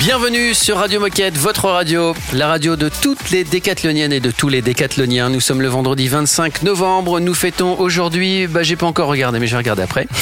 Bienvenue sur Radio Moquette, votre radio, la radio de toutes les décathloniennes et de tous les décathloniens. Nous sommes le vendredi 25 novembre. Nous fêtons aujourd'hui, bah, j'ai pas encore regardé, mais je vais regarder après.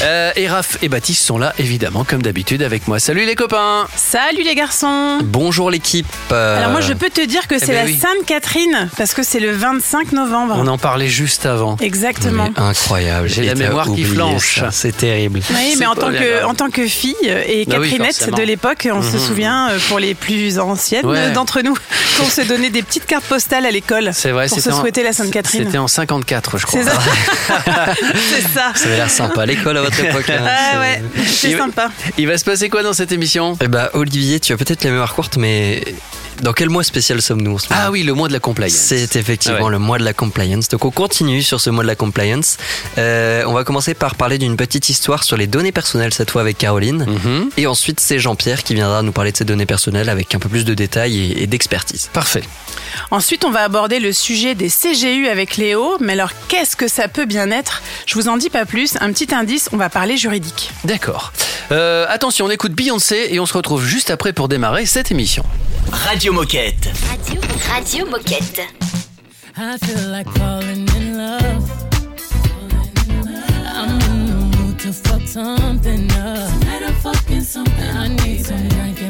Euh, et Raph et Baptiste sont là, évidemment, comme d'habitude, avec moi. Salut les copains Salut les garçons Bonjour l'équipe. Euh, Alors moi je peux te dire que c'est ben la oui. Sainte-Catherine parce que c'est le 25 novembre. On en parlait juste avant. Exactement. mais incroyable. J'ai la mémoire qui flanche. C'est terrible. Oui, mais en tant, que, en tant que fille et Bah oui, Catherinette de l'époque, on se souvient, euh, pour les plus anciennes Ouais. d'entre nous, qu'on se donnait des petites cartes postales à l'école C'est vrai, pour se c'était en- souhaiter la Sainte-Catherine. C'était en 54, je crois. C'est ça. c'est ça. Ça avait l'air sympa à l'école à votre époque. hein. Ah ouais, c'est Il- sympa. Il va se passer quoi dans cette émission? Eh bah, Olivier, tu as peut-être la mémoire courte, mais dans quel mois spécial sommes-nous en ce moment Ah oui, le mois de la compliance. C'est effectivement Ah ouais. le mois de la compliance. Donc on continue sur ce mois de la compliance. Euh, on va commencer par parler d'une petite histoire sur les données personnelles cette fois avec Caroline. Mhm. Et ensuite c'est Jean-Pierre qui viendra nous parler de ses données personnelles avec un peu plus de détails et, et d'expertise. Parfait. Ensuite, on va aborder le sujet des CGU avec Léo. Mais alors, qu'est-ce que ça peut bien être? Je vous en dis pas plus. Un petit indice, on va parler juridique. D'accord. Euh, attention, on écoute Beyoncé et on se retrouve juste après pour démarrer cette émission. Radio Moquette. Radio, Radio Moquette. I feel like falling in love. I'm in the mood to fuck something up. Tonight I'm fucking something. I need some drink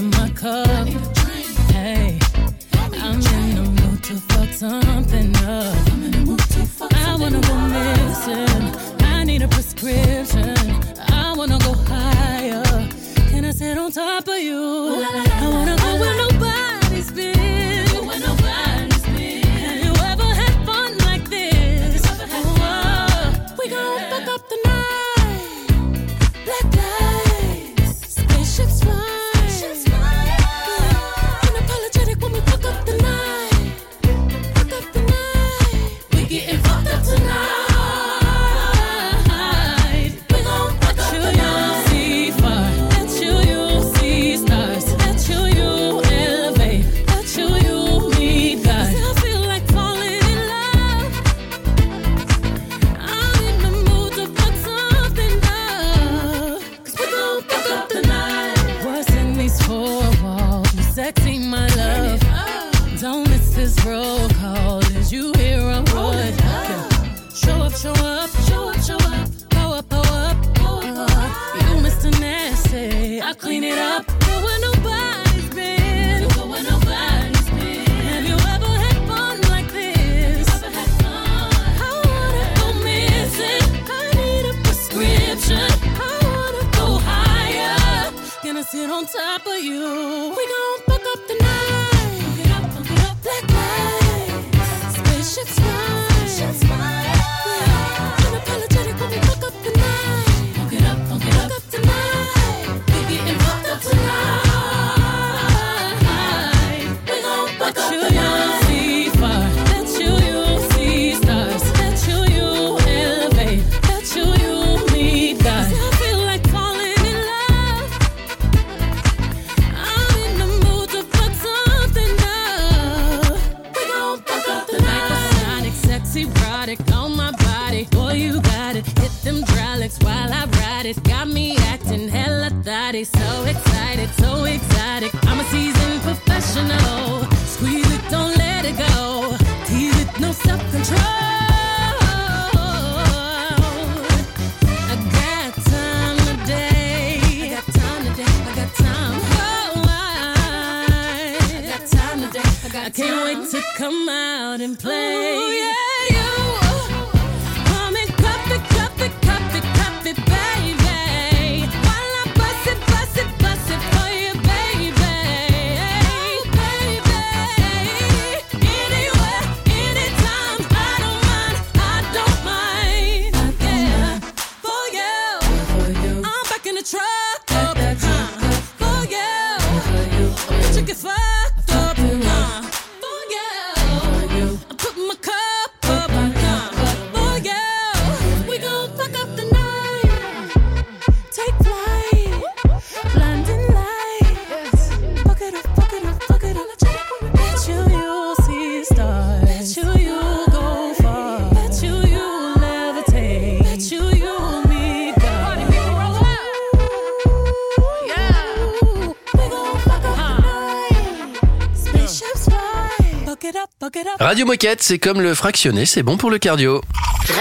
Radio Moquette, c'est comme le fractionné, c'est bon pour le cardio.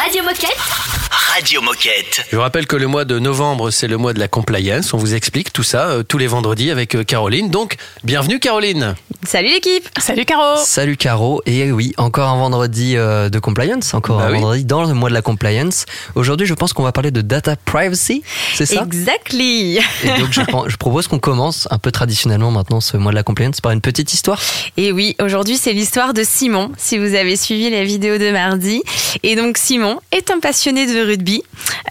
Radio Moquette. Radio Moquette. Je vous rappelle que le mois de novembre, c'est le mois de la compliance. On vous explique tout ça euh, tous les vendredis avec euh, Caroline. Donc, bienvenue Caroline. Salut l'équipe Salut Caro Salut Caro, et oui, encore un vendredi euh, de compliance, encore Bah un oui. vendredi dans le mois de la compliance. Aujourd'hui, je pense qu'on va parler de data privacy, c'est ça? Exactly Et donc, je, je propose qu'on commence un peu traditionnellement maintenant ce mois de la compliance par une petite histoire. Et oui, aujourd'hui c'est l'histoire de Simon, si vous avez suivi la vidéo de mardi. Et donc Simon est un passionné de rugby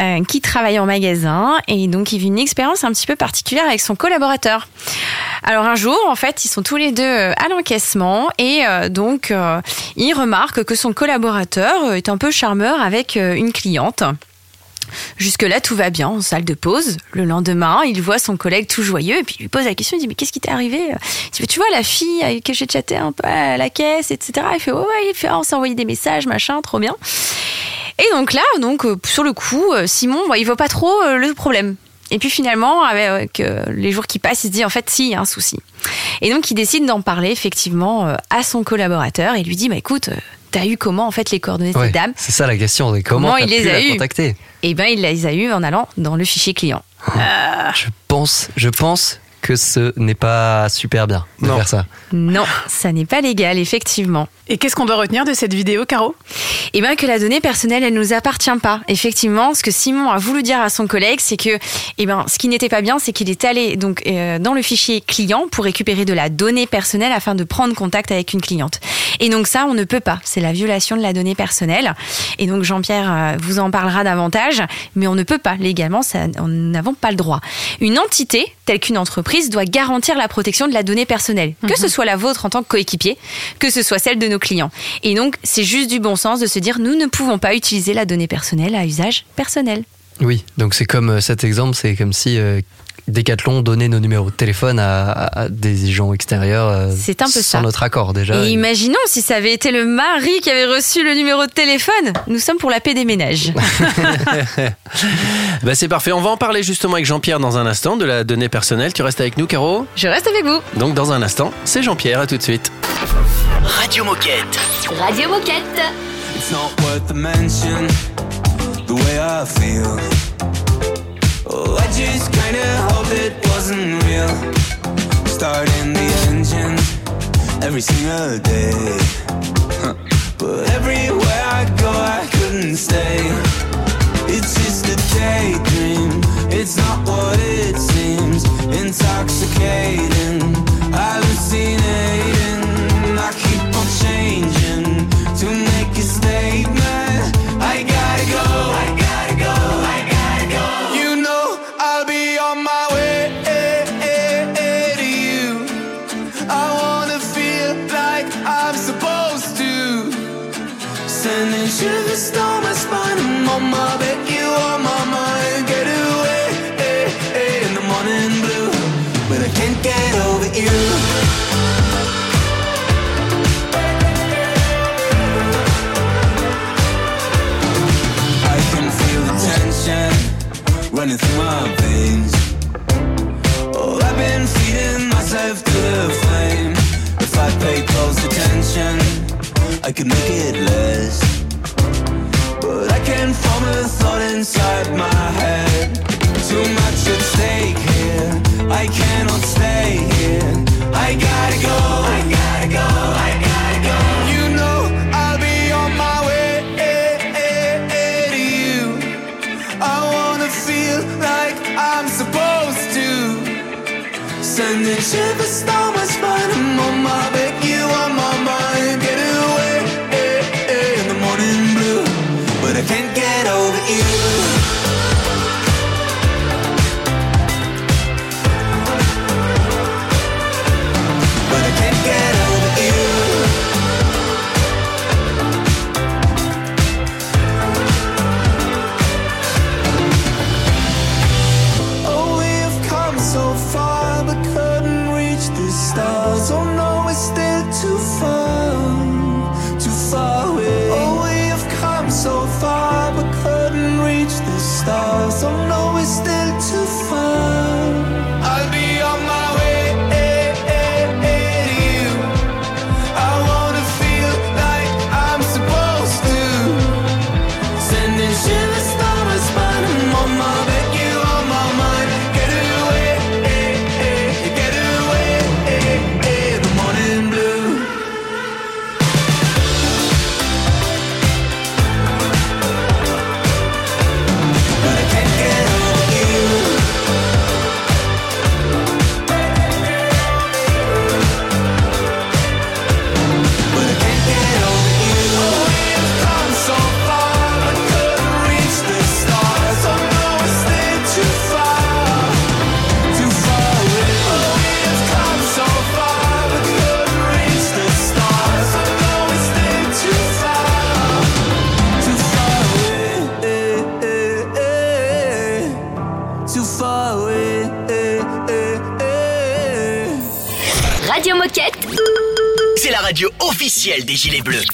euh, qui travaille en magasin et donc il vit une expérience un petit peu particulière avec son collaborateur. Alors un jour, en fait, ils sont tous les deux euh, à l'encaissement et euh, donc il remarque que son collaborateur est un peu charmeur avec une cliente. Jusque-là, tout va bien en salle de pause. Le lendemain, il voit son collègue tout joyeux et puis il lui pose la question. Il dit Mais qu'est-ce qui t'est arrivé Tu vois, la fille avec qui j'ai chatté un peu à la caisse, etc. Il fait Ouais, ouais, il fait On s'est envoyé des messages, machin, trop bien. Et donc là, donc, euh, sur le coup, euh, Simon, bah, il voit pas trop euh, le problème. Et puis finalement, avec les jours qui passent, il se dit en fait, si, il y a un souci. Et donc, il décide d'en parler effectivement à son collaborateur et lui dit Bah écoute, t'as eu comment en fait les coordonnées de Ouais, cette dame? c'est ça la question. Comment, Comment t'as il les pu a la eus contacter? Eh ben, il les a eu en allant dans le fichier client. Je pense, je pense que ce n'est pas super bien de Non. faire ça. Non, ça n'est pas légal, effectivement. Et qu'est-ce qu'on doit retenir de cette vidéo, Caro? Eh bien, que la donnée personnelle, elle nous appartient pas. Effectivement, ce que Simon a voulu dire à son collègue, c'est que, eh ben, ce qui n'était pas bien, c'est qu'il est allé donc euh, dans le fichier client pour récupérer de la donnée personnelle afin de prendre contact avec une cliente. Et donc ça, on ne peut pas. C'est la violation de la donnée personnelle. Et donc Jean-Pierre euh, vous en parlera davantage, mais on ne peut pas légalement, ça, on n'avons pas le droit. Une entité telle qu'une entreprise doit garantir la protection de la donnée personnelle, que ce soit la vôtre en tant que coéquipier, que ce soit celle de nos clients. Et donc, c'est juste du bon sens de se dire, nous ne pouvons pas utiliser la donnée personnelle à usage personnel. Oui, donc c'est comme euh, cet exemple, c'est comme si euh, Decathlon donnait nos numéros de téléphone à, à- à des gens extérieurs euh, C'est un peu sans ça. notre accord déjà. Et imaginons si ça avait été le mari qui avait reçu le numéro de téléphone. Nous sommes pour la paix des ménages. Bah, c'est parfait. On va en parler justement avec Jean-Pierre dans un instant de la donnée personnelle. Tu restes avec nous, Caro? Je reste avec vous. Donc, dans un instant, c'est Jean-Pierre. À tout de suite. Radio Moquette. Radio Moquette. It's not worth the mention, the way I feel. Oh, I just kinda hope it wasn't real. Starting the engine every single day. Huh. But everywhere I go, I couldn't stay. It's just a daydream, it's not what it seems. Intoxicating, hallucinating. I keep on changing to make a statement. Running through my veins. Oh, I've been feeding myself to the flame. If I pay close attention, I could make it less. But I can't form a thought inside my head. Too much at stake here. I cannot stay here. I gotta go. Radio Moquette, c'est la radio officielle des Gilets Bleus.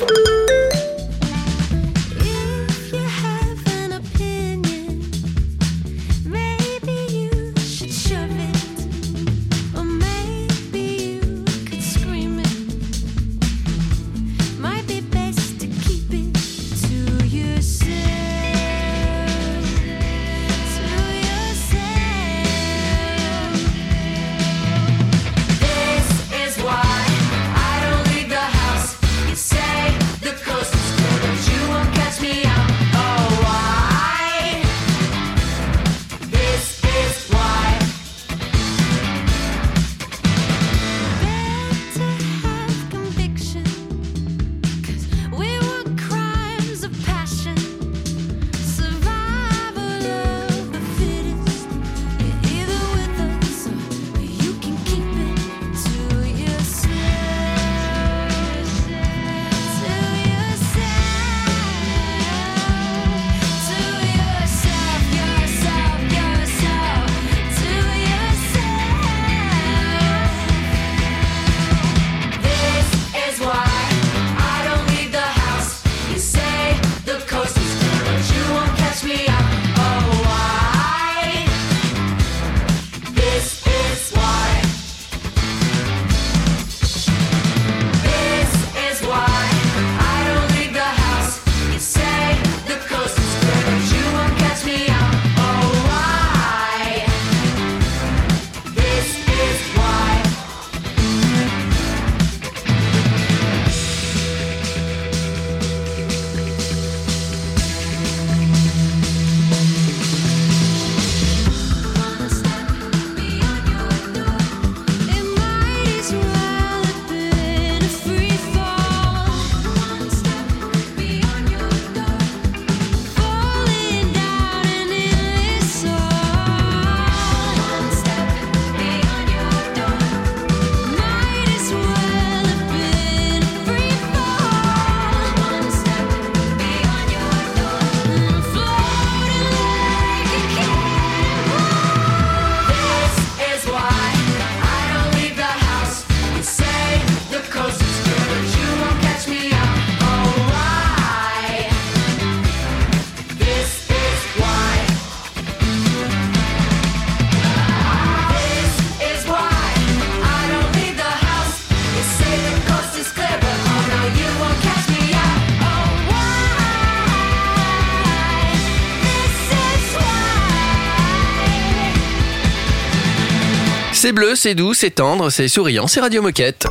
C'est bleu, c'est doux, c'est tendre, c'est souriant, c'est Radio Moquette.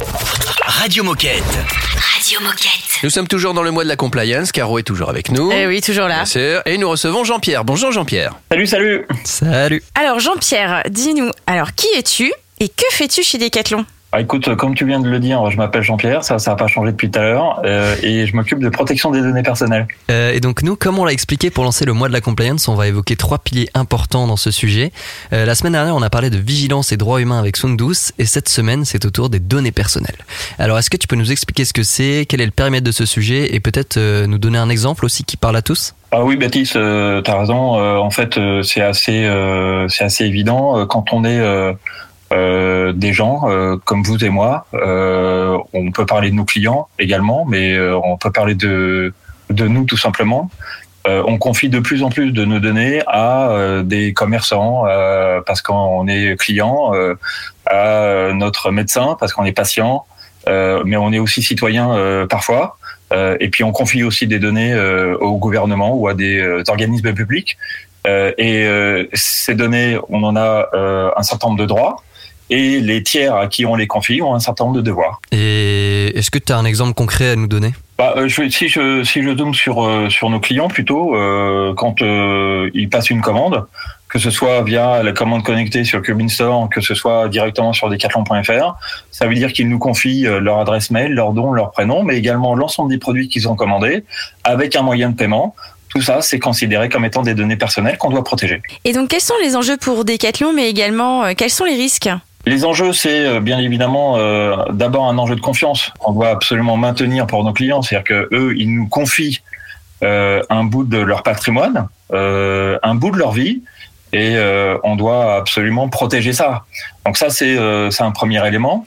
Radio Moquette. Radio Moquette. Nous sommes toujours dans le mois de la compliance. Caro est toujours avec nous. Eh oui, toujours là. Bien sûr. Et nous recevons Jean-Pierre. Bonjour Jean-Pierre. Salut, salut. Salut. Alors Jean-Pierre, dis-nous, alors qui es-tu et que fais-tu chez Decathlon? Ah, écoute, comme tu viens de le dire, je m'appelle Jean-Pierre, ça ça n'a pas changé depuis tout à l'heure, euh, et je m'occupe de protection des données personnelles. Euh, et donc nous, comme on l'a expliqué pour lancer le mois de la compliance, on va évoquer trois piliers importants dans ce sujet. Euh, la semaine dernière, on a parlé de vigilance et droits humains avec Soundous, et cette semaine, c'est au tour des données personnelles. Alors, est-ce que tu peux nous expliquer ce que c'est, quel est le périmètre de ce sujet, et peut-être nous donner un exemple aussi qui parle à tous? Ah oui, Baptiste, euh, t'as raison. euh, en fait, euh, c'est assez, c'est assez évident quand on est euh, des gens euh, comme vous et moi. euh, on peut parler de nos clients également, mais euh, on peut parler de de nous tout simplement. Euh, on confie de plus en plus de nos données à euh, des commerçants parce qu'on est client, à notre médecin parce qu'on est patient, mais on est aussi citoyen parfois. Et puis on confie aussi des données au gouvernement ou à des organismes publics. Et ces données, on en a un certain nombre de droits. Et les tiers à qui on les confie ont un certain nombre de devoirs. Et est-ce que tu as un exemple concret à nous donner? Bah, euh, je, si je si je zoome sur euh, sur nos clients plutôt, euh, quand euh, ils passent une commande, que ce soit via la commande connectée sur Cubin Store, que ce soit directement sur decathlon.fr, ça veut dire qu'ils nous confient leur adresse mail, leur nom, leur prénom, mais également l'ensemble des produits qu'ils ont commandés avec un moyen de paiement. Tout ça, c'est considéré comme étant des données personnelles qu'on doit protéger. Et donc quels sont les enjeux pour Decathlon, mais également quels sont les risques? Les enjeux, c'est euh, bien évidemment euh, d'abord un enjeu de confiance. On doit absolument maintenir pour nos clients, c'est-à-dire que eux, ils nous confient euh, un bout de leur patrimoine, euh, un bout de leur vie, et euh, on doit absolument protéger ça. Donc ça, c'est euh, un premier élément.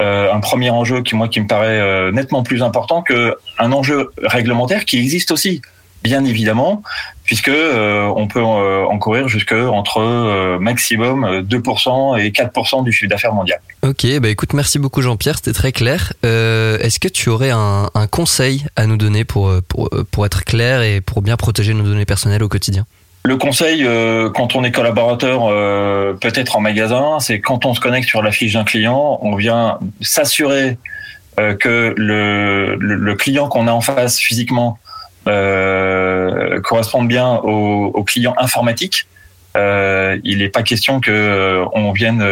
un premier enjeu qui moi qui me paraît nettement plus important que un enjeu réglementaire qui existe aussi, bien évidemment, puisque euh, on peut euh, encourir jusque entre euh, maximum euh, 2% et 4% du chiffre d'affaires mondial. Ok, bah écoute, merci beaucoup Jean-Pierre, c'était très clair. Euh, Est-ce que tu aurais un, un conseil à nous donner pour, euh, pour, euh, pour être clair et pour bien protéger nos données personnelles au quotidien? Le conseil, euh, quand on est collaborateur, euh, peut-être en magasin, c'est quand on se connecte sur la fiche d'un client, on vient s'assurer euh, que le, le, le client qu'on a en face physiquement euh, corresponde bien au, au client informatique. Euh, il n'est pas question que euh, on vienne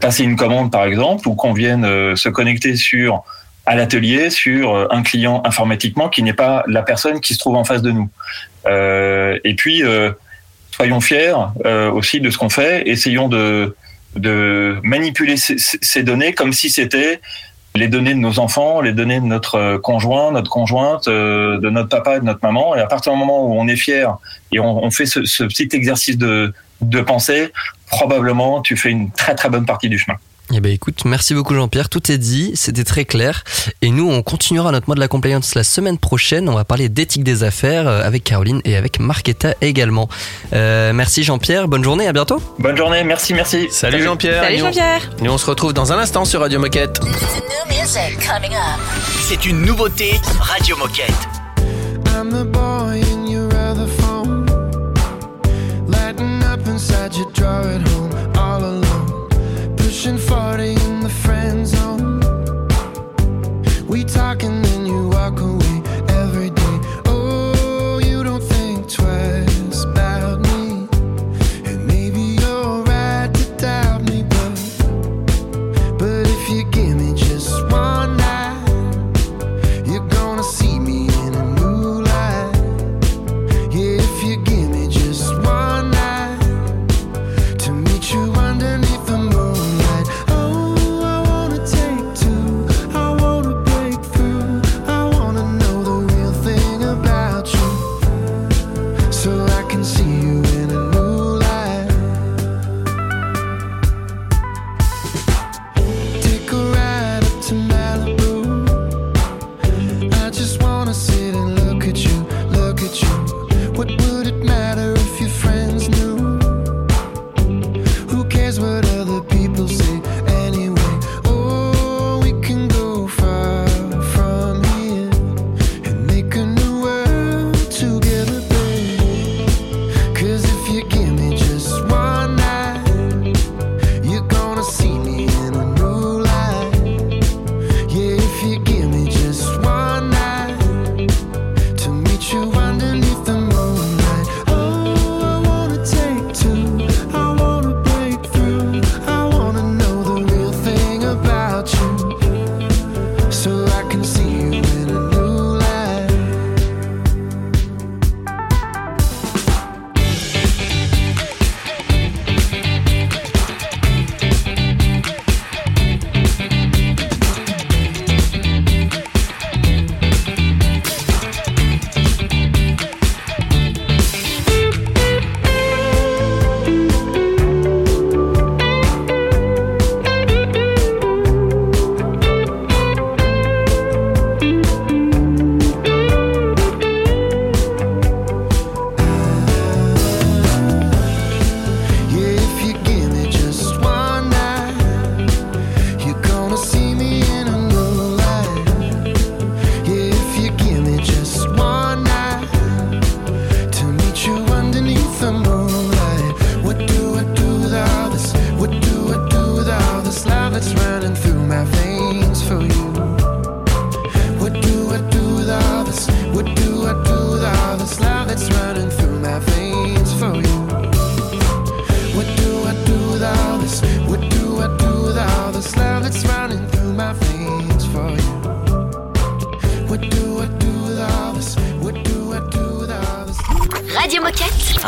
passer une commande, par exemple, ou qu'on vienne se connecter sur à l'atelier sur un client informatiquement qui n'est pas la personne qui se trouve en face de nous. Euh, et puis, euh, soyons fiers euh, aussi de ce qu'on fait. Essayons de, de manipuler ces données comme si c'était les données de nos enfants, les données de notre euh, conjoint, notre conjointe, euh, de notre papa et de notre maman. Et à partir du moment où on est fier et on, fait ce, petit exercice de pensée, probablement tu fais une très très bonne partie du chemin. Eh ben écoute, merci beaucoup Jean-Pierre, tout est dit, c'était très clair. Et nous, on continuera notre mois de la compliance la semaine prochaine. On va parler d'éthique des affaires euh, avec Caroline et avec Marketa également. Euh, merci Jean-Pierre, bonne journée, à bientôt. Bonne journée, merci, merci. Salut Jean-Pierre. Salut Jean-Pierre. Nous on se retrouve dans un instant sur Radio Moquette. C'est une nouveauté Radio Moquette. I'm the boy in your other phone. Lighting up inside your drawer at home, all alone. Pushing 40 in the friend zone. We talk and then you walk away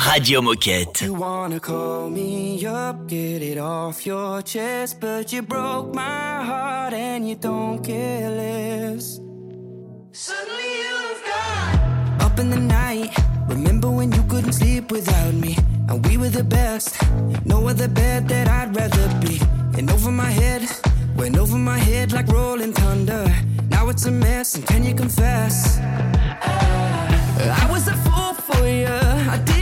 Radio Moquette. You wanna call me up, get it off your chest, but you broke my heart and you don't care less. Suddenly you've gone up in the night. Remember when you couldn't sleep without me? And we were the best. No other bed that I'd rather be. And over my head, Went over my head like rolling thunder. Now it's a mess, and can you confess? I was a fool for you. I didn't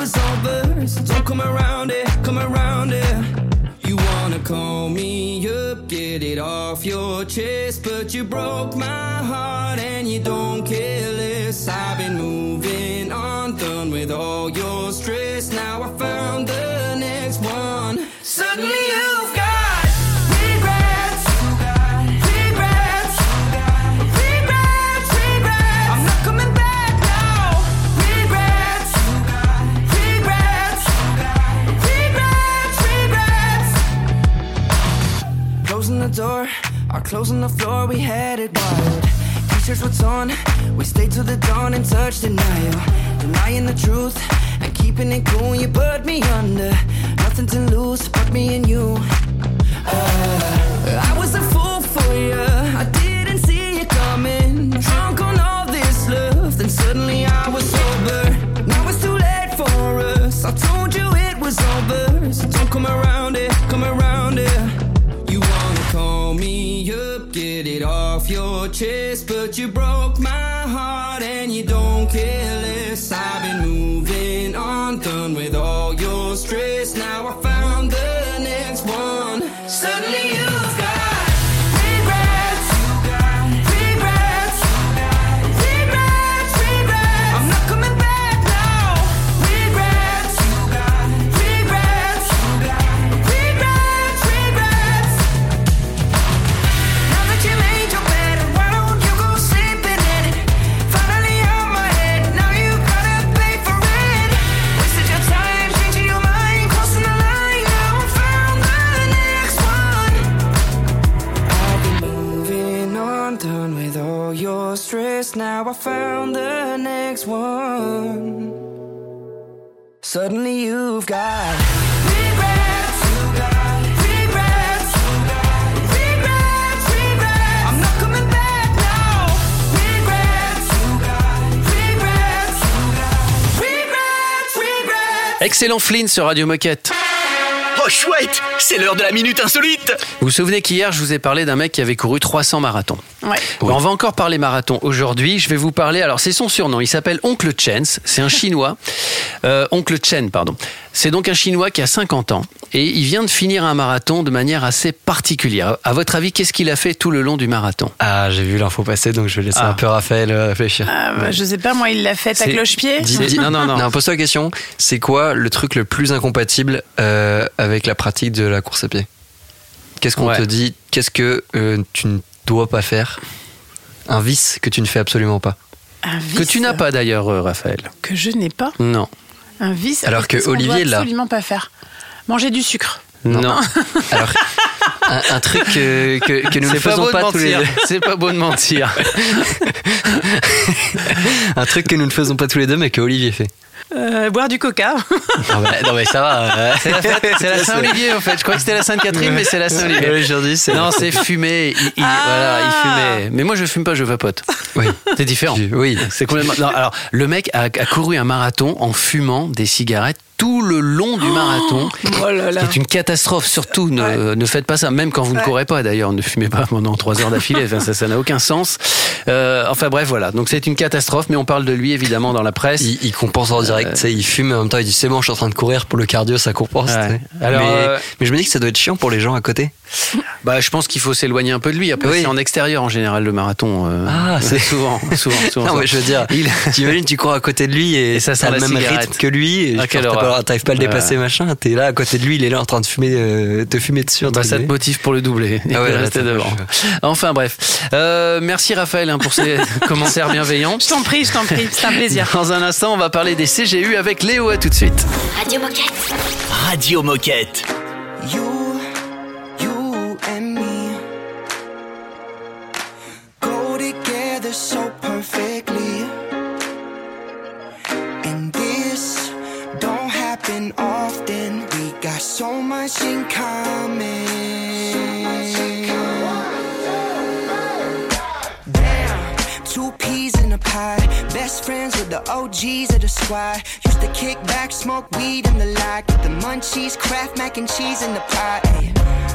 was over. So don't come around it, come around it. You wanna call me up, get it off your chest, but you broke my heart and you don't care less. I've been moving on, done with all your stress. Now I found the next one. Suddenly you've Door, or closing the floor, we had it wild. T-shirts were torn, we stayed till the dawn and touched denial. Denying the truth and keeping it cool, you put me under. Nothing to lose but me and you. Uh, I was a fool for you, I didn't see you coming. Drunk on all this love, then suddenly I was chest, but you broke my heart and you don't care less. I've been moving on, done with all Now I found the next one. Suddenly you've got. Excellent Flynn sur Radio Moquette. Oh chouette, c'est l'heure de la minute insolite. Vous vous souvenez qu'hier, je vous ai parlé d'un mec qui avait couru 300 marathons. Ouais. Bon, on va encore parler marathon aujourd'hui. Je vais vous parler. Alors, c'est son surnom. Il s'appelle Oncle Chens. C'est un Chinois. Euh, Oncle Chen, pardon. C'est donc un Chinois qui a 50 ans et il vient de finir un marathon de manière assez particulière. À votre avis, qu'est-ce qu'il a fait tout le long du marathon? Ah, j'ai vu l'info passer, donc je vais laisser Ah. un peu Raphaël euh, réfléchir. Ah, bah, je sais pas, moi, il l'a fait à cloche-pied? Dis- Non, non, non. pose-toi la question. C'est quoi le truc le plus incompatible euh, avec la pratique de la course à pied? Qu'est-ce qu'on Ouais. te dit? Qu'est-ce que euh, tu ne dois pas faire? Un vice que tu ne fais absolument pas? Un vice Que tu n'as pas d'ailleurs, euh, Raphaël. Que je n'ai pas? Non. Un vice. Alors que Olivier doit absolument pas faire. Manger du sucre. Non. Alors, un, un truc que, que, que nous ne pas faisons pas, de tous les deux. C'est pas beau de mentir. Un truc que nous ne faisons pas tous les deux, mais que Olivier fait. Euh, boire du coca. Ah non mais ça va. euh. C'est la, Saint-Olivier, en fait. Je crois que c'était la Sainte-Catherine, mais c'est la Saint-Olivier. Ouais, Aujourd'hui, c'est. Non, c'est fumé. Il, il- Ah. voilà, il fumait. Mais moi, je fume pas, je vapote. Oui. C'est différent. Oui. C'est complètement. Non, alors, le mec a, a couru un marathon en fumant des cigarettes tout le long du marathon. Oh là là. C'est une catastrophe. Surtout, ne, ne faites pas ça. Même quand vous ne courez pas, d'ailleurs. Ne fumez pas pendant trois heures d'affilée. Enfin, ça, ça n'a aucun sens. Euh, enfin, bref, voilà. Donc, c'est une catastrophe. Mais on parle de lui, évidemment, dans la presse. Il, il compense en direct, tu sais, il fume et en même temps il dit c'est bon, je suis en train de courir pour le cardio, ça compense. Ouais. Alors, mais, euh, mais je me dis que ça doit être chiant pour les gens à côté. Bah, je pense qu'il faut s'éloigner un peu de lui. Après, Oui. c'est en extérieur, en général, le marathon. euh, Ah, c'est- souvent, souvent, souvent. non, souvent. mais je veux dire, Il- t'imagines, tu cours à côté de lui et, Et ça t'as la le même cigarette. rythme que lui. Et Ah, quelle horreur. T'arrives pas à le dépasser, machin. T'es là à côté de lui, il est là en train de fumer, euh, te fumer dessus. Bah, ça te motive pour le doubler. Et Ah ouais, rester devant. Enfin bref. Euh, merci Raphaël hein, pour ces commentaires bienveillants. Je t'en prie, je t'en prie. C'est un plaisir. Dans un instant, on va parler des CGU avec Léo. À tout de suite. Radio Moquette. Radio Moquette. You Best friends with the OGs of the squad. Used to kick back, smoke weed in the lot. Get the munchies, craft mac and cheese in the pot. Ay,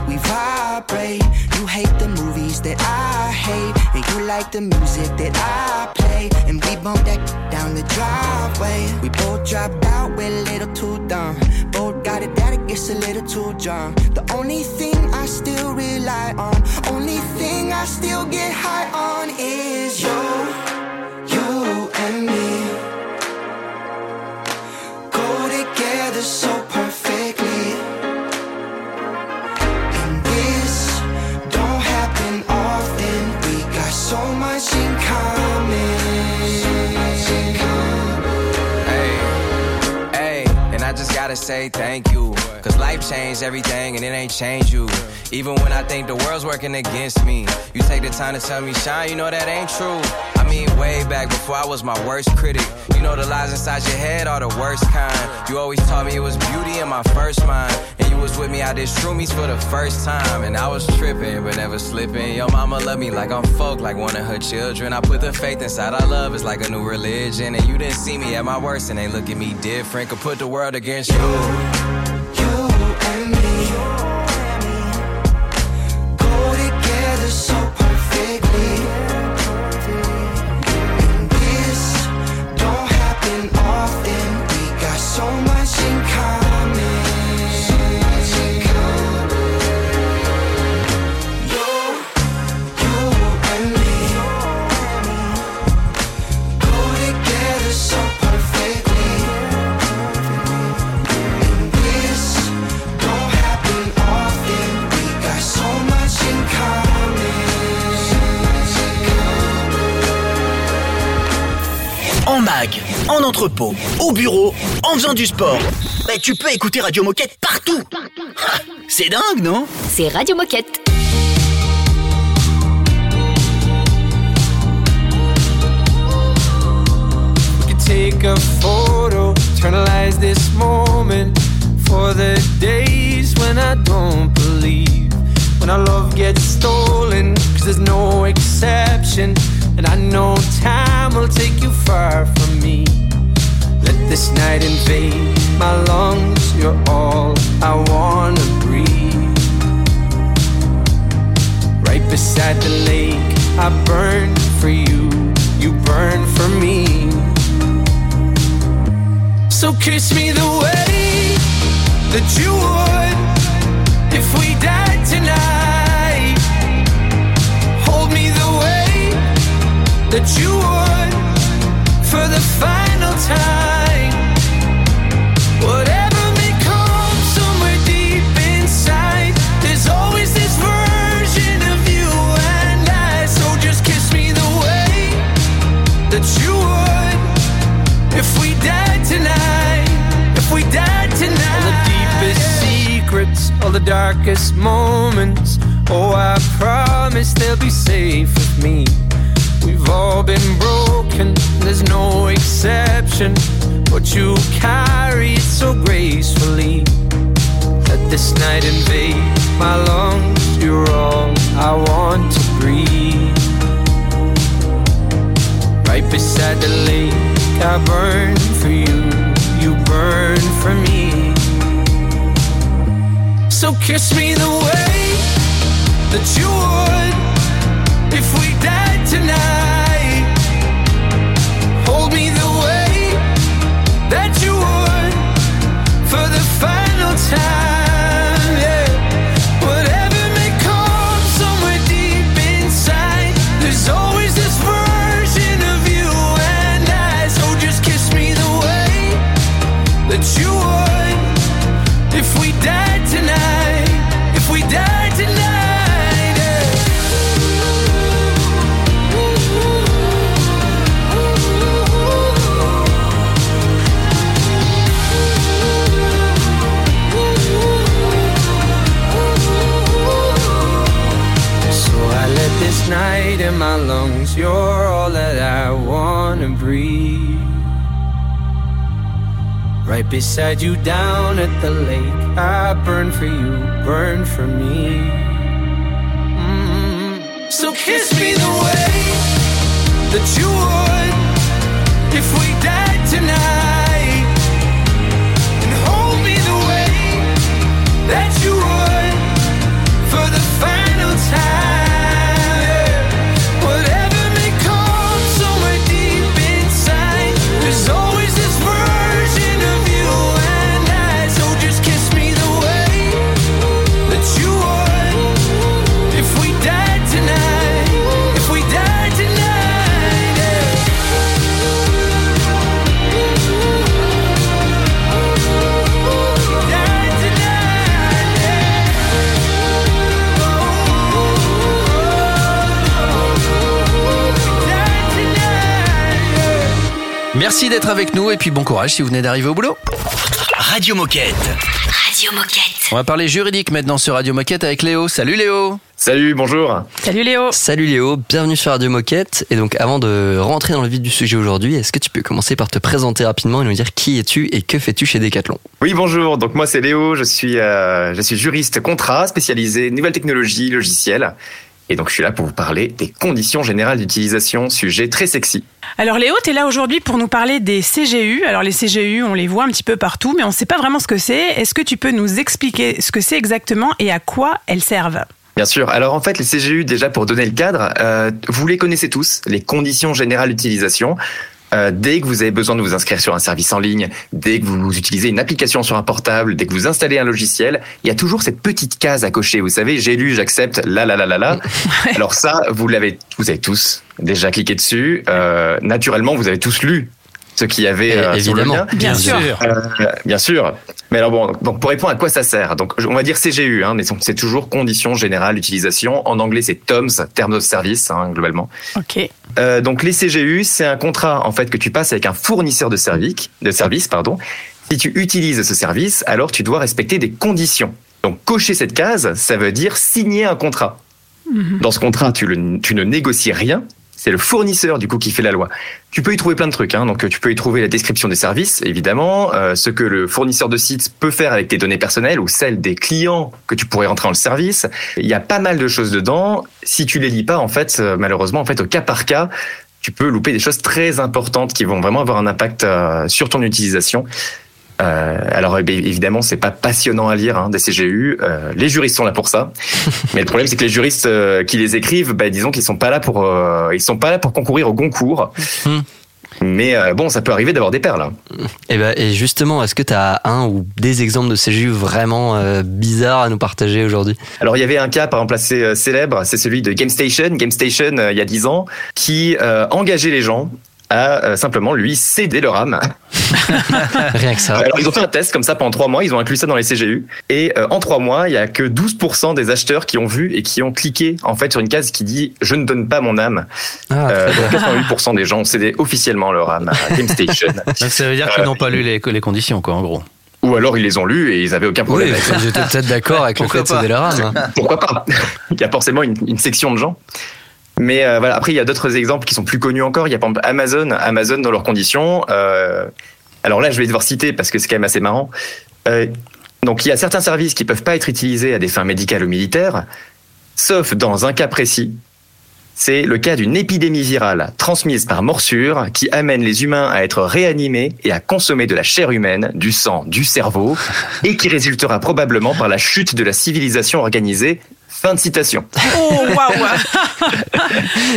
we vibrate. You hate the movies that I hate, and you like the music that I play. And we bump that down the driveway. We both dropped out, we're a little too dumb. Both got it that it gets a little too drunk. The only thing I still rely on, only thing I still get high on is you and me. Go together so say thank you. Cause life changed everything and it ain't changed you. Even when I think the world's working against me, you take the time to tell me, Shine, you know that ain't true. I mean, way back before I was my worst critic. You know the lies inside your head are the worst kind. You always taught me it was beauty in my first mind. And you was with me out there shroomies for the first time. And I was tripping, but never slipping. Your mama love me like I'm folk, like one of her children. I put the faith inside our love, it's like a new religion. And you didn't see me at my worst, and they look at me different. Could put the world against you you and me. En mag, en entrepôt, au bureau, en faisant du sport. Bah, tu peux écouter Radio Moquette partout. Ah, C'est dingue, non? C'est Radio Moquette. We could take a photo, eternalize this moment for the days when I don't believe. When our love gets stolen, cause there's no exception. And I know time will take you far from me. Let this night invade my lungs, you're all I wanna breathe. Right beside the lake, I burn for you, you burn for me. So kiss me the way that you would if we died tonight. That you would for the final time. Whatever may come somewhere deep inside, there's always this version of you and I. So just kiss me the way that you would if we died tonight. If we died tonight. All the deepest secrets, all the darkest moments. Oh, I promise they'll be safe with me. We've all been broken, there's no exception. But you carry it so gracefully. Let this night invade my lungs. You're all I want to breathe. Right beside the lake, I burn for you. You burn for me. So kiss me the way that you would if we died time. My lungs. You're all that I wanna breathe. Right beside you down at the lake. I burn for you, burn for me. Mm. So kiss me the way that you would if we Merci d'être avec nous et puis bon courage si vous venez d'arriver au boulot. Radio Moquette. Radio Moquette. On va parler juridique maintenant sur Radio Moquette avec Léo. Salut Léo. Salut, bonjour. Salut Léo. Salut Léo, bienvenue sur Radio Moquette. Et donc avant de rentrer dans le vif du sujet aujourd'hui, est-ce que tu peux commencer par te présenter rapidement et nous dire qui es-tu et que fais-tu chez Decathlon? Oui, bonjour. Donc moi c'est Léo, je suis euh, je suis juriste contrat spécialisé nouvelles technologies, logiciels. Et donc je suis là pour vous parler des conditions générales d'utilisation, sujet très sexy. Alors Léo, tu es là aujourd'hui pour nous parler des CGU. Alors les CGU, on les voit un petit peu partout, mais on ne sait pas vraiment ce que c'est. Est-ce que tu peux nous expliquer ce que c'est exactement et à quoi elles servent? Bien sûr. Alors en fait, les CGU, déjà pour donner le cadre, euh, vous les connaissez tous, les conditions générales d'utilisation. Euh, dès que vous avez besoin de vous inscrire sur un service en ligne, dès que vous utilisez une application sur un portable, dès que vous installez un logiciel, il y a toujours cette petite case à cocher. Vous savez, j'ai lu, j'accepte, là, là, là, là, là. Alors ça, vous l'avez, vous avez tous déjà cliqué dessus. Euh, naturellement, vous avez tous lu ce qu'il y avait Eh, euh, sur le évidemment. lien. Bien Bien sûr. sûr. Euh, bien sûr. Mais alors bon, donc pour répondre à quoi ça sert, donc on va dire CGU, hein, mais c'est toujours conditions générales d'utilisation. En anglais, c'est TOMS, Terms of Service, hein, globalement. Ok. Euh, donc les CGU, c'est un contrat en fait que tu passes avec un fournisseur de service, de service, pardon. Si tu utilises ce service, alors tu dois respecter des conditions. Donc cocher cette case, ça veut dire signer un contrat. Dans ce contrat, tu, le- tu ne négocies rien. C'est le fournisseur du coup qui fait la loi. Tu peux y trouver plein de trucs. Hein. Donc tu peux y trouver la description des services, évidemment, euh, ce que le fournisseur de site peut faire avec tes données personnelles ou celles des clients que tu pourrais rentrer dans le service. Il y a pas mal de choses dedans. Si tu les lis pas, en fait, euh, malheureusement, en fait, au cas par cas, tu peux louper des choses très importantes qui vont vraiment avoir un impact euh, sur ton utilisation. Euh, alors eh évidemment, c'est pas passionnant à lire hein, des CGU. Euh, les juristes sont là pour ça, mais le problème c'est que les juristes euh, qui les écrivent, bah, disons qu'ils sont pas là pour, ils sont pas là pour concourir au concours. Mais euh, bon, ça peut arriver d'avoir des perles. hein. et, ben, et justement, est-ce que tu as un ou des exemples de CGU vraiment euh, bizarres à nous partager aujourd'hui? Alors il y avait un cas par exemple assez euh, célèbre, c'est celui de GameStation. GameStation euh, il y a 10 ans, qui engageait les gens à euh, simplement lui céder leur âme. Rien que ça. Alors ils ont fait un test comme ça pendant trois mois, ils ont inclus ça dans les CGU et euh, en trois mois il y a que 12% des acheteurs qui ont vu et qui ont cliqué en fait sur une case qui dit je ne donne pas mon âme. Ah, Euh, donc 88% des gens ont cédé officiellement leur âme à GameStation. Donc, ça veut dire qu'ils n'ont pas lu les, les conditions, quoi, en gros. Ou alors ils les ont lus et ils avaient aucun problème. Oui, j'étais peut-être d'accord avec le Pourquoi fait de céder pas leur âme. hein. Pourquoi pas? Il y a forcément une, une section de gens. Mais euh, voilà, après il y a d'autres exemples qui sont plus connus encore. Il y a par exemple Amazon, Amazon dans leurs conditions. euh, alors là, je vais devoir citer parce que c'est quand même assez marrant. Euh, donc il y a certains services qui peuvent pas être utilisés à des fins médicales ou militaires, sauf dans un cas précis. C'est le cas d'une épidémie virale transmise par morsure qui amène les humains à être réanimés et à consommer de la chair humaine, du sang, du cerveau, et qui résultera probablement par la chute de la civilisation organisée. Fin de citation. Oh waouh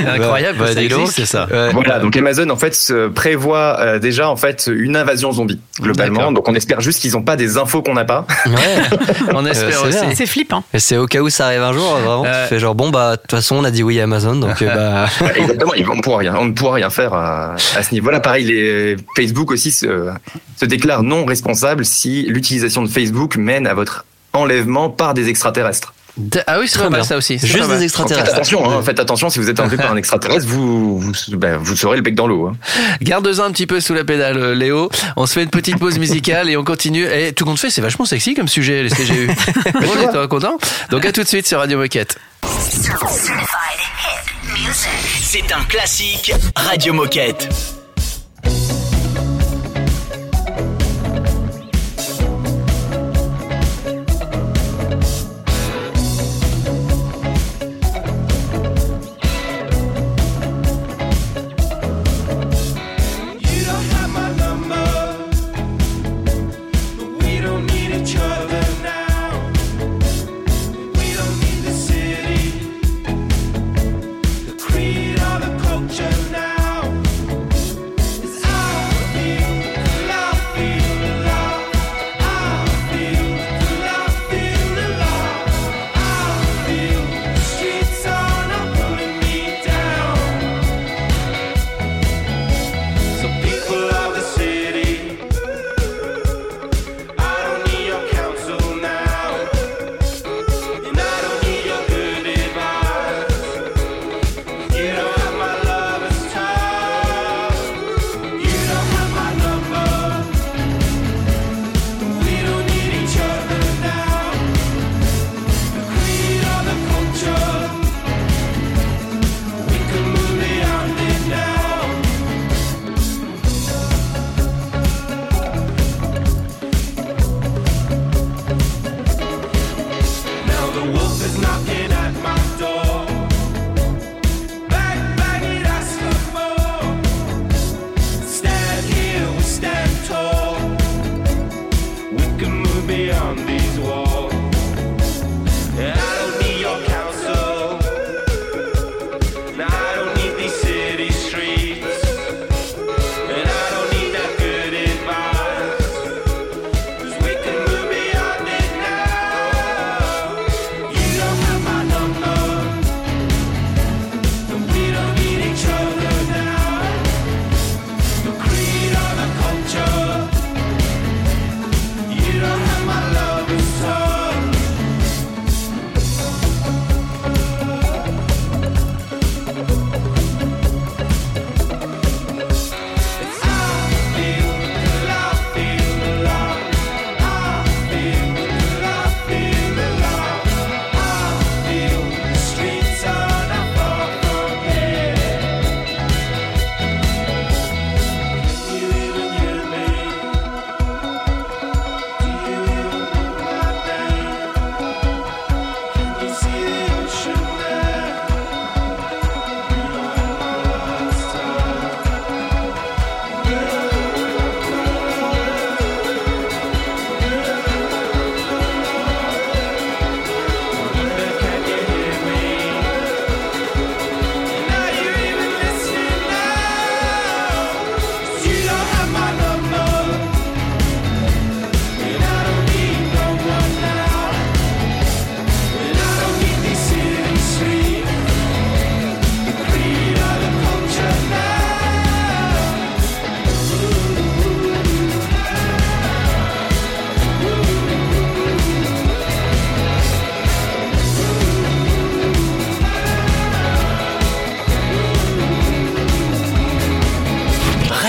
Incroyable, bah, existe, donc. c'est ça. Ouais. Voilà, donc Amazon en fait se prévoit euh, déjà en fait une invasion zombie globalement. D'accord. Donc on espère juste qu'ils n'ont pas des infos qu'on n'a pas. Ouais. On espère c'est aussi. bien. C'est flippant. Et c'est au cas où ça arrive un jour, vraiment, Euh. tu fais genre, bon, bah, de toute façon, on a dit oui à Amazon, donc, euh, bah, Exactement, on ne pourra rien, on ne pourra rien faire à, à ce niveau-là. Pareil, les Facebook aussi se, se déclare non responsable si l'utilisation de Facebook mène à votre enlèvement par des extraterrestres. Ah oui, c'est pas mal bien. ça aussi. c'est Juste des Donc, Faites extraterrestres. attention, hein, faites attention si vous êtes enlevé par un extraterrestre, vous vous, ben, vous serez le bec dans l'eau. hein. Garde-en un petit peu sous la pédale, euh, Léo. On se fait une petite pause musicale et on continue. Et tout compte fait, c'est vachement sexy comme sujet, les CGU. bon, on est content. Donc à tout de suite sur Radio Moquette. C'est un classique Radio Moquette.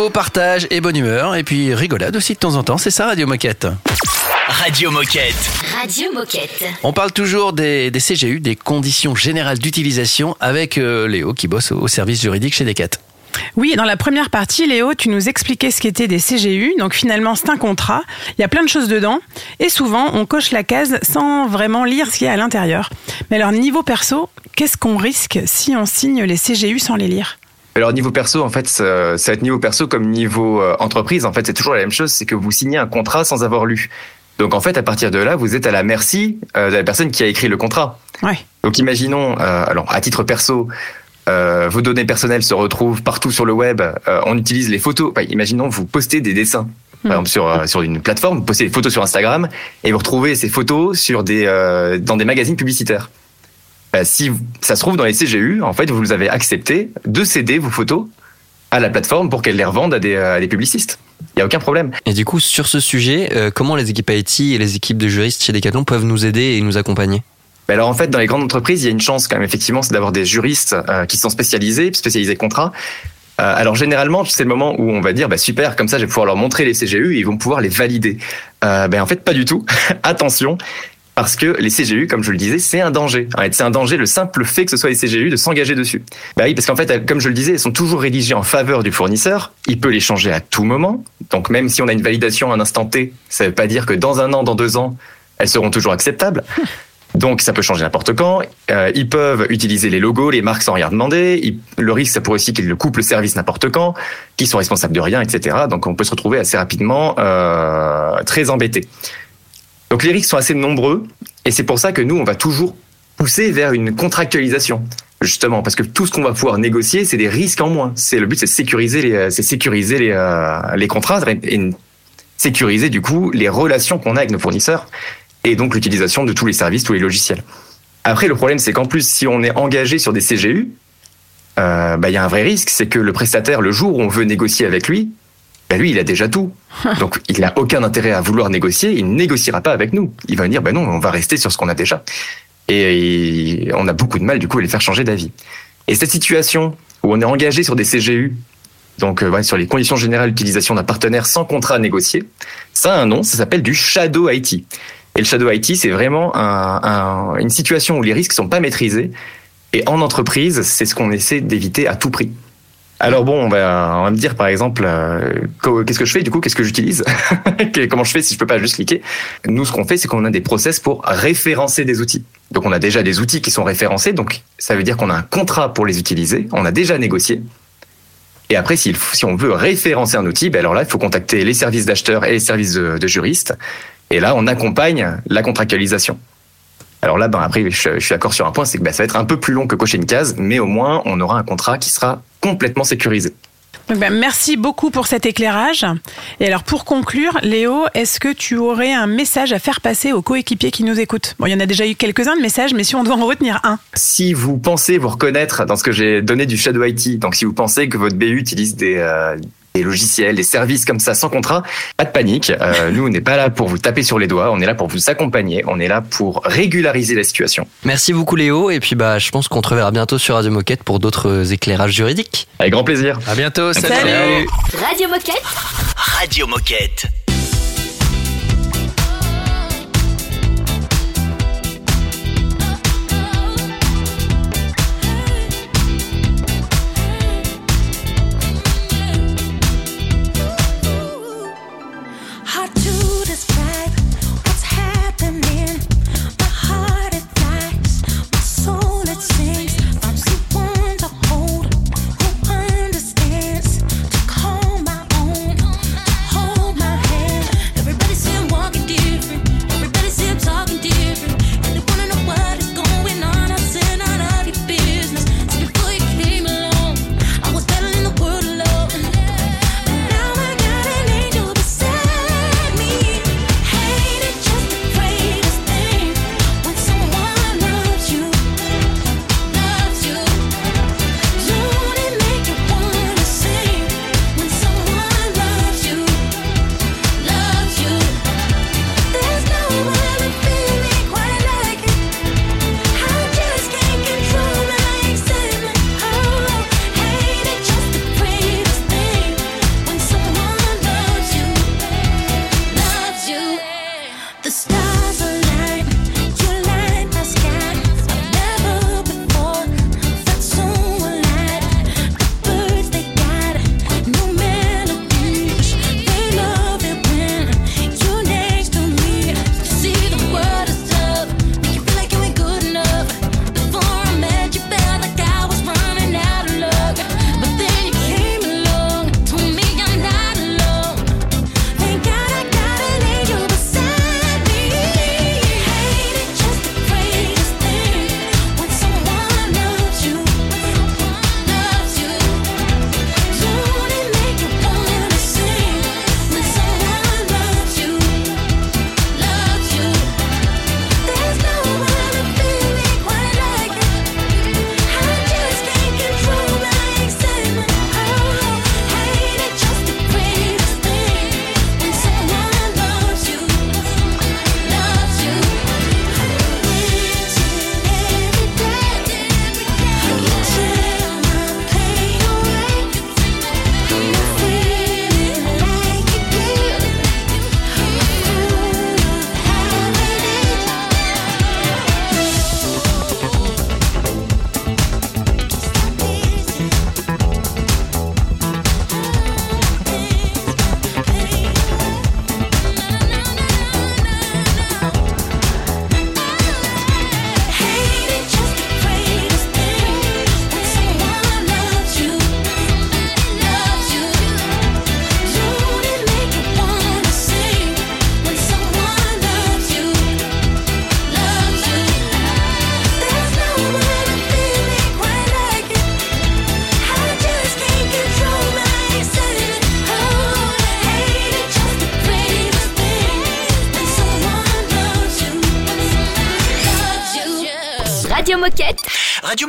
Info, partage et bonne humeur. Et puis rigolade aussi de temps en temps. C'est ça, Radio Moquette. Radio Moquette. Radio Moquette. On parle toujours des, des CGU, des conditions générales d'utilisation, avec euh, Léo qui bosse au service juridique chez Decat. Oui, dans la première partie, Léo, tu nous expliquais ce qu'étaient des CGU. Donc finalement, c'est un contrat. Il y a plein de choses dedans. Et souvent, on coche la case sans vraiment lire ce qu'il y a à l'intérieur. Mais alors, niveau perso, qu'est-ce qu'on risque si on signe les CGU sans les lire? Alors niveau perso, en fait, ça, ça va être niveau perso comme niveau euh, entreprise. En fait, c'est toujours la même chose, c'est que vous signez un contrat sans avoir lu. Donc en fait, à partir de là, vous êtes à la merci euh, de la personne qui a écrit le contrat. Ouais. Donc imaginons, euh, alors à titre perso, vos données personnelles se retrouvent partout sur le web. on utilise les photos. Enfin, imaginons vous postez des dessins. Par exemple sur sur une plateforme, vous postez des photos sur Instagram et vous retrouvez ces photos sur des dans des magazines publicitaires. Bah, si ça se trouve dans les CGU, en fait, vous avez accepté de céder vos photos à la plateforme pour qu'elle les revende à des, euh, à des publicistes. Il n'y a aucun problème. Et du coup, sur ce sujet, euh, comment les équipes IT et les équipes de juristes chez Decathlon peuvent nous aider et nous accompagner? Mais alors en fait, dans les grandes entreprises, il y a une chance quand même effectivement, c'est d'avoir des juristes euh, qui sont spécialisés, spécialisés contrat. Euh, alors généralement, c'est le moment où on va dire bah super, comme ça, je vais pouvoir leur montrer les CGU et ils vont pouvoir les valider. Euh, ben en fait, pas du tout. Attention. Parce que les CGU, comme je le disais, c'est un danger. C'est un danger le simple fait que ce soit les CGU de s'engager dessus. Bah oui, parce qu'en fait, comme je le disais, elles sont toujours rédigées en faveur du fournisseur. Il peut les changer à tout moment. Donc même si on a une validation à un instant T, ça veut pas dire que dans un an, dans deux ans, elles seront toujours acceptables. Donc ça peut changer n'importe quand. Euh, ils peuvent utiliser les logos, les marques sans rien demander. Ils- le risque, ça pourrait aussi qu'ils le coupent le service n'importe quand, qu'ils sont responsables de rien, etc. Donc on peut se retrouver assez rapidement euh, très embêté. Donc les risques sont assez nombreux et c'est pour ça que nous, on va toujours pousser vers une contractualisation. Justement, parce que tout ce qu'on va pouvoir négocier, c'est des risques en moins. C'est le but, c'est sécuriser les, c'est sécuriser les, euh, contrats et, sécuriser du coup les relations qu'on a avec nos fournisseurs et donc l'utilisation de tous les services, tous les logiciels. Après, le problème, c'est qu'en plus, si on est engagé sur des CGU, euh, bah, il y a un vrai risque, c'est que le prestataire, le jour où on veut négocier avec lui, bah, lui, il a déjà tout. Donc, il n'a aucun intérêt à vouloir négocier. Il ne négociera pas avec nous. Il va dire, bah non, on va rester sur ce qu'on a déjà. Et, on a beaucoup de mal, du coup, à les faire changer d'avis. Et cette situation où on est engagé sur des CGU, donc euh, ouais, sur les conditions générales d'utilisation d'un partenaire sans contrat négocié, ça a un nom, ça s'appelle du shadow IT. Et le shadow IT, c'est vraiment un- un- une situation où les risques sont pas maîtrisés. Et en entreprise, c'est ce qu'on essaie d'éviter à tout prix. Alors bon, on va, on va me dire par exemple, euh, qu'est-ce que je fais du coup, qu'est-ce que j'utilise, comment je fais si je peux pas juste cliquer. Nous, ce qu'on fait, c'est qu'on a des process pour référencer des outils. Donc on a déjà des outils qui sont référencés, donc ça veut dire qu'on a un contrat pour les utiliser, on a déjà négocié. Et après, si, on veut référencer un outil, ben alors là, il faut contacter les services d'acheteurs et les services de juristes. Et là, on accompagne la contractualisation. Alors là, ben après, je, je suis d'accord sur un point, c'est que ben, ça va être un peu plus long que cocher une case, mais au moins, on aura un contrat qui sera complètement sécurisé. Donc, ben, merci beaucoup pour cet éclairage. Et alors pour conclure, Léo, est-ce que tu aurais un message à faire passer aux coéquipiers qui nous écoutent? Bon, il y en a déjà eu quelques-uns de messages, mais si on doit en retenir un. Si vous pensez vous reconnaître dans ce que j'ai donné du Shadow IT, donc si vous pensez que votre BU utilise des, euh, des logiciels, des services comme ça sans contrat, pas de panique. Euh, nous, on n'est pas là pour vous taper sur les doigts, on est là pour vous accompagner, on est là pour régulariser la situation. Merci beaucoup Léo et puis bah je pense qu'on te reverra bientôt sur Radio Moquette pour d'autres éclairages juridiques. Avec grand plaisir. À bientôt. Salut. Salut. Radio Moquette. Radio Moquette.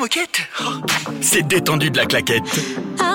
Oh, C'est détendu de la claquette. I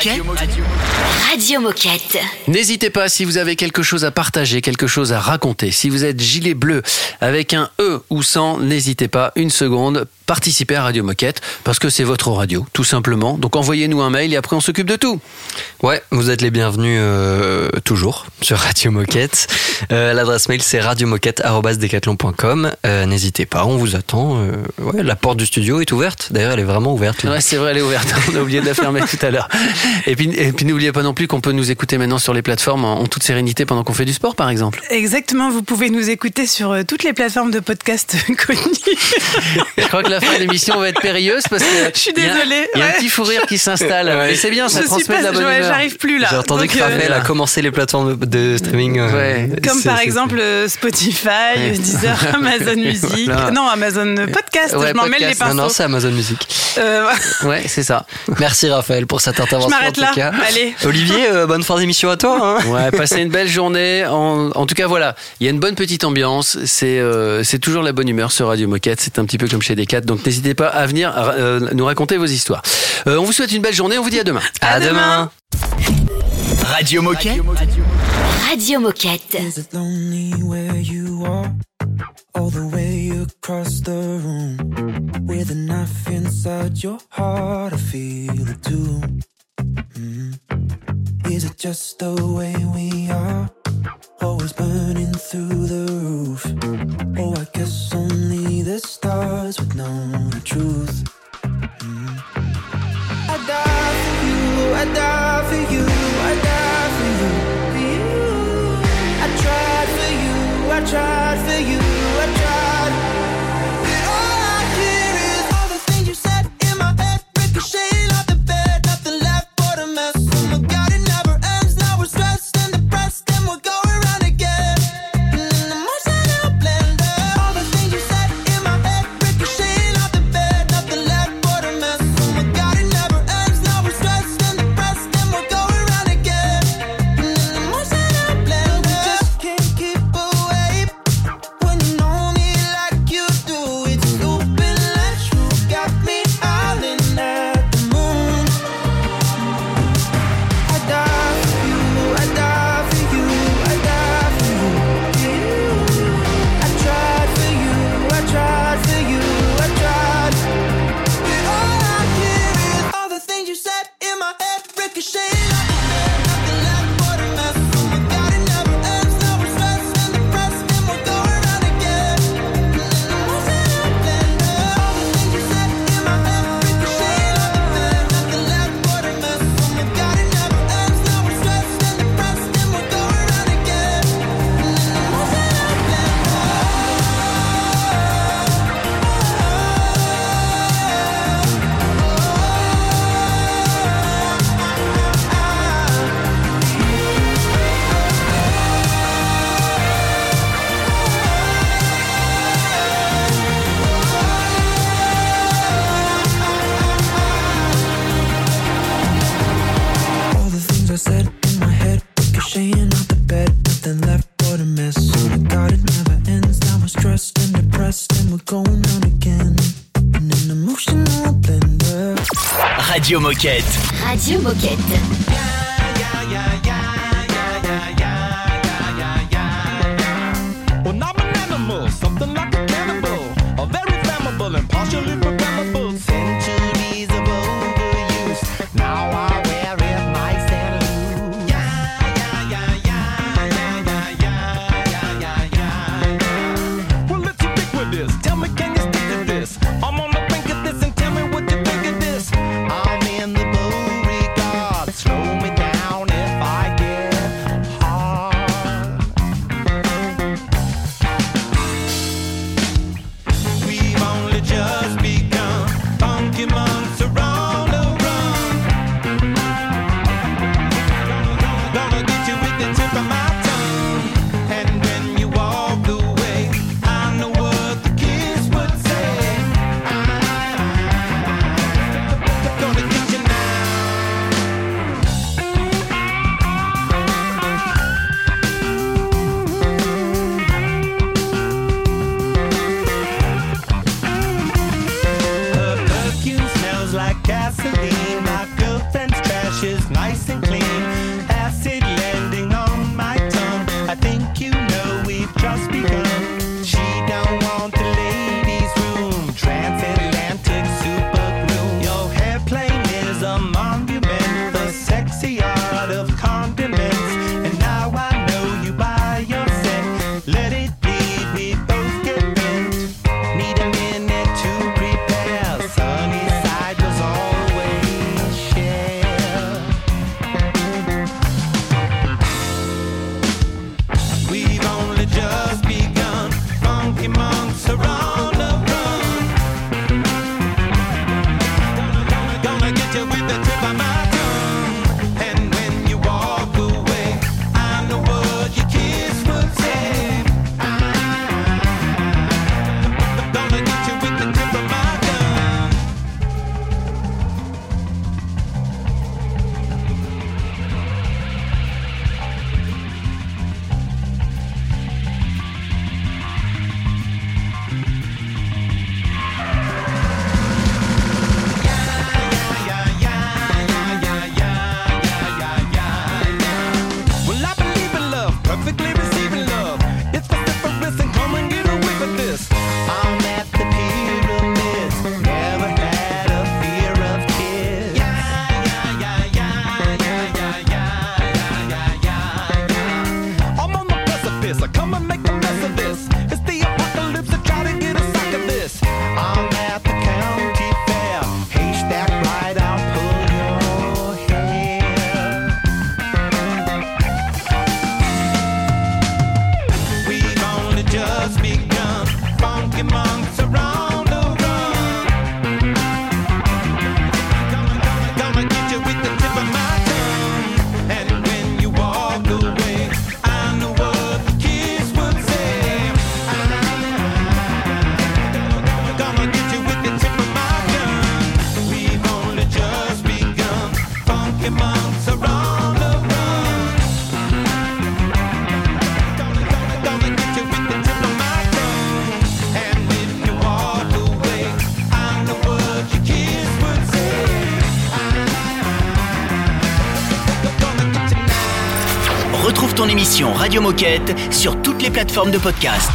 개. Moquette. N'hésitez pas si vous avez quelque chose à partager, quelque chose à raconter. Si vous êtes gilet bleu avec un E ou sans, n'hésitez pas une seconde. Participez à Radio Moquette parce que c'est votre radio, tout simplement. Donc envoyez-nous un mail et après on s'occupe de tout. Ouais, vous êtes les bienvenus euh, toujours sur Radio Moquette. Euh, L'adresse mail c'est radiomoquette@decathlon.com. Euh, N'hésitez pas, on vous attend. Euh, ouais, la porte du studio est ouverte. D'ailleurs, elle est vraiment ouverte. Ouais, c'est vrai, elle est ouverte. On a oublié de la fermer tout à l'heure. Et puis, et puis n'oubliez pas non plus qu'on peut nous écouter maintenant sur les plateformes en, en toute sérénité pendant qu'on fait du sport, par exemple. Exactement, vous pouvez nous écouter sur euh, toutes les plateformes de podcast connues. Je crois que la fin de l'émission va être périlleuse parce que Je suis il y a- désolée, Il y a, un petit fou rire qui s'installe. Ouais. Et c'est bien, ça Je transmet de la pas- bonne ouais, humeur. j'arrive plus là. J'ai entendu Donc, que Raphaël euh, a commencé les plateformes de, streaming. euh, Ouais. Comme par exemple euh, Spotify, Ouais. Deezer, Amazon Music. Voilà. Non, Amazon Podcast, Ouais, je m'en mêle les pinceaux. Non, non, c'est Amazon Music. Euh, Ouais, c'est ça. Merci Raphaël pour cette intervention. Je m'arrête là. cas. Allez. Olivier, euh, bonne fin d'émission à toi. hein. Ouais, passez une belle journée. En, en tout cas, voilà, il y a une bonne petite ambiance. C'est euh, c'est toujours la bonne humeur sur Radio Moquette. C'est un petit peu comme chez Decat. Donc n'hésitez pas à venir euh, nous raconter vos histoires. Euh, on vous souhaite une belle journée. On vous dit à demain. À, demain. Radio Moquette Radio Moquette. Is it lonely where you are? All the way across the room. With a knife inside your heart, I feel it too. Mm. Is it just the way we are? Always burning through the roof. Oh, I guess only the stars would know the truth. Mm. I die for you, I die for you, I die for you, for you. I tried for you, I tried for you, I tried. Radio Moquette. Moquette sur toutes les plateformes de podcast.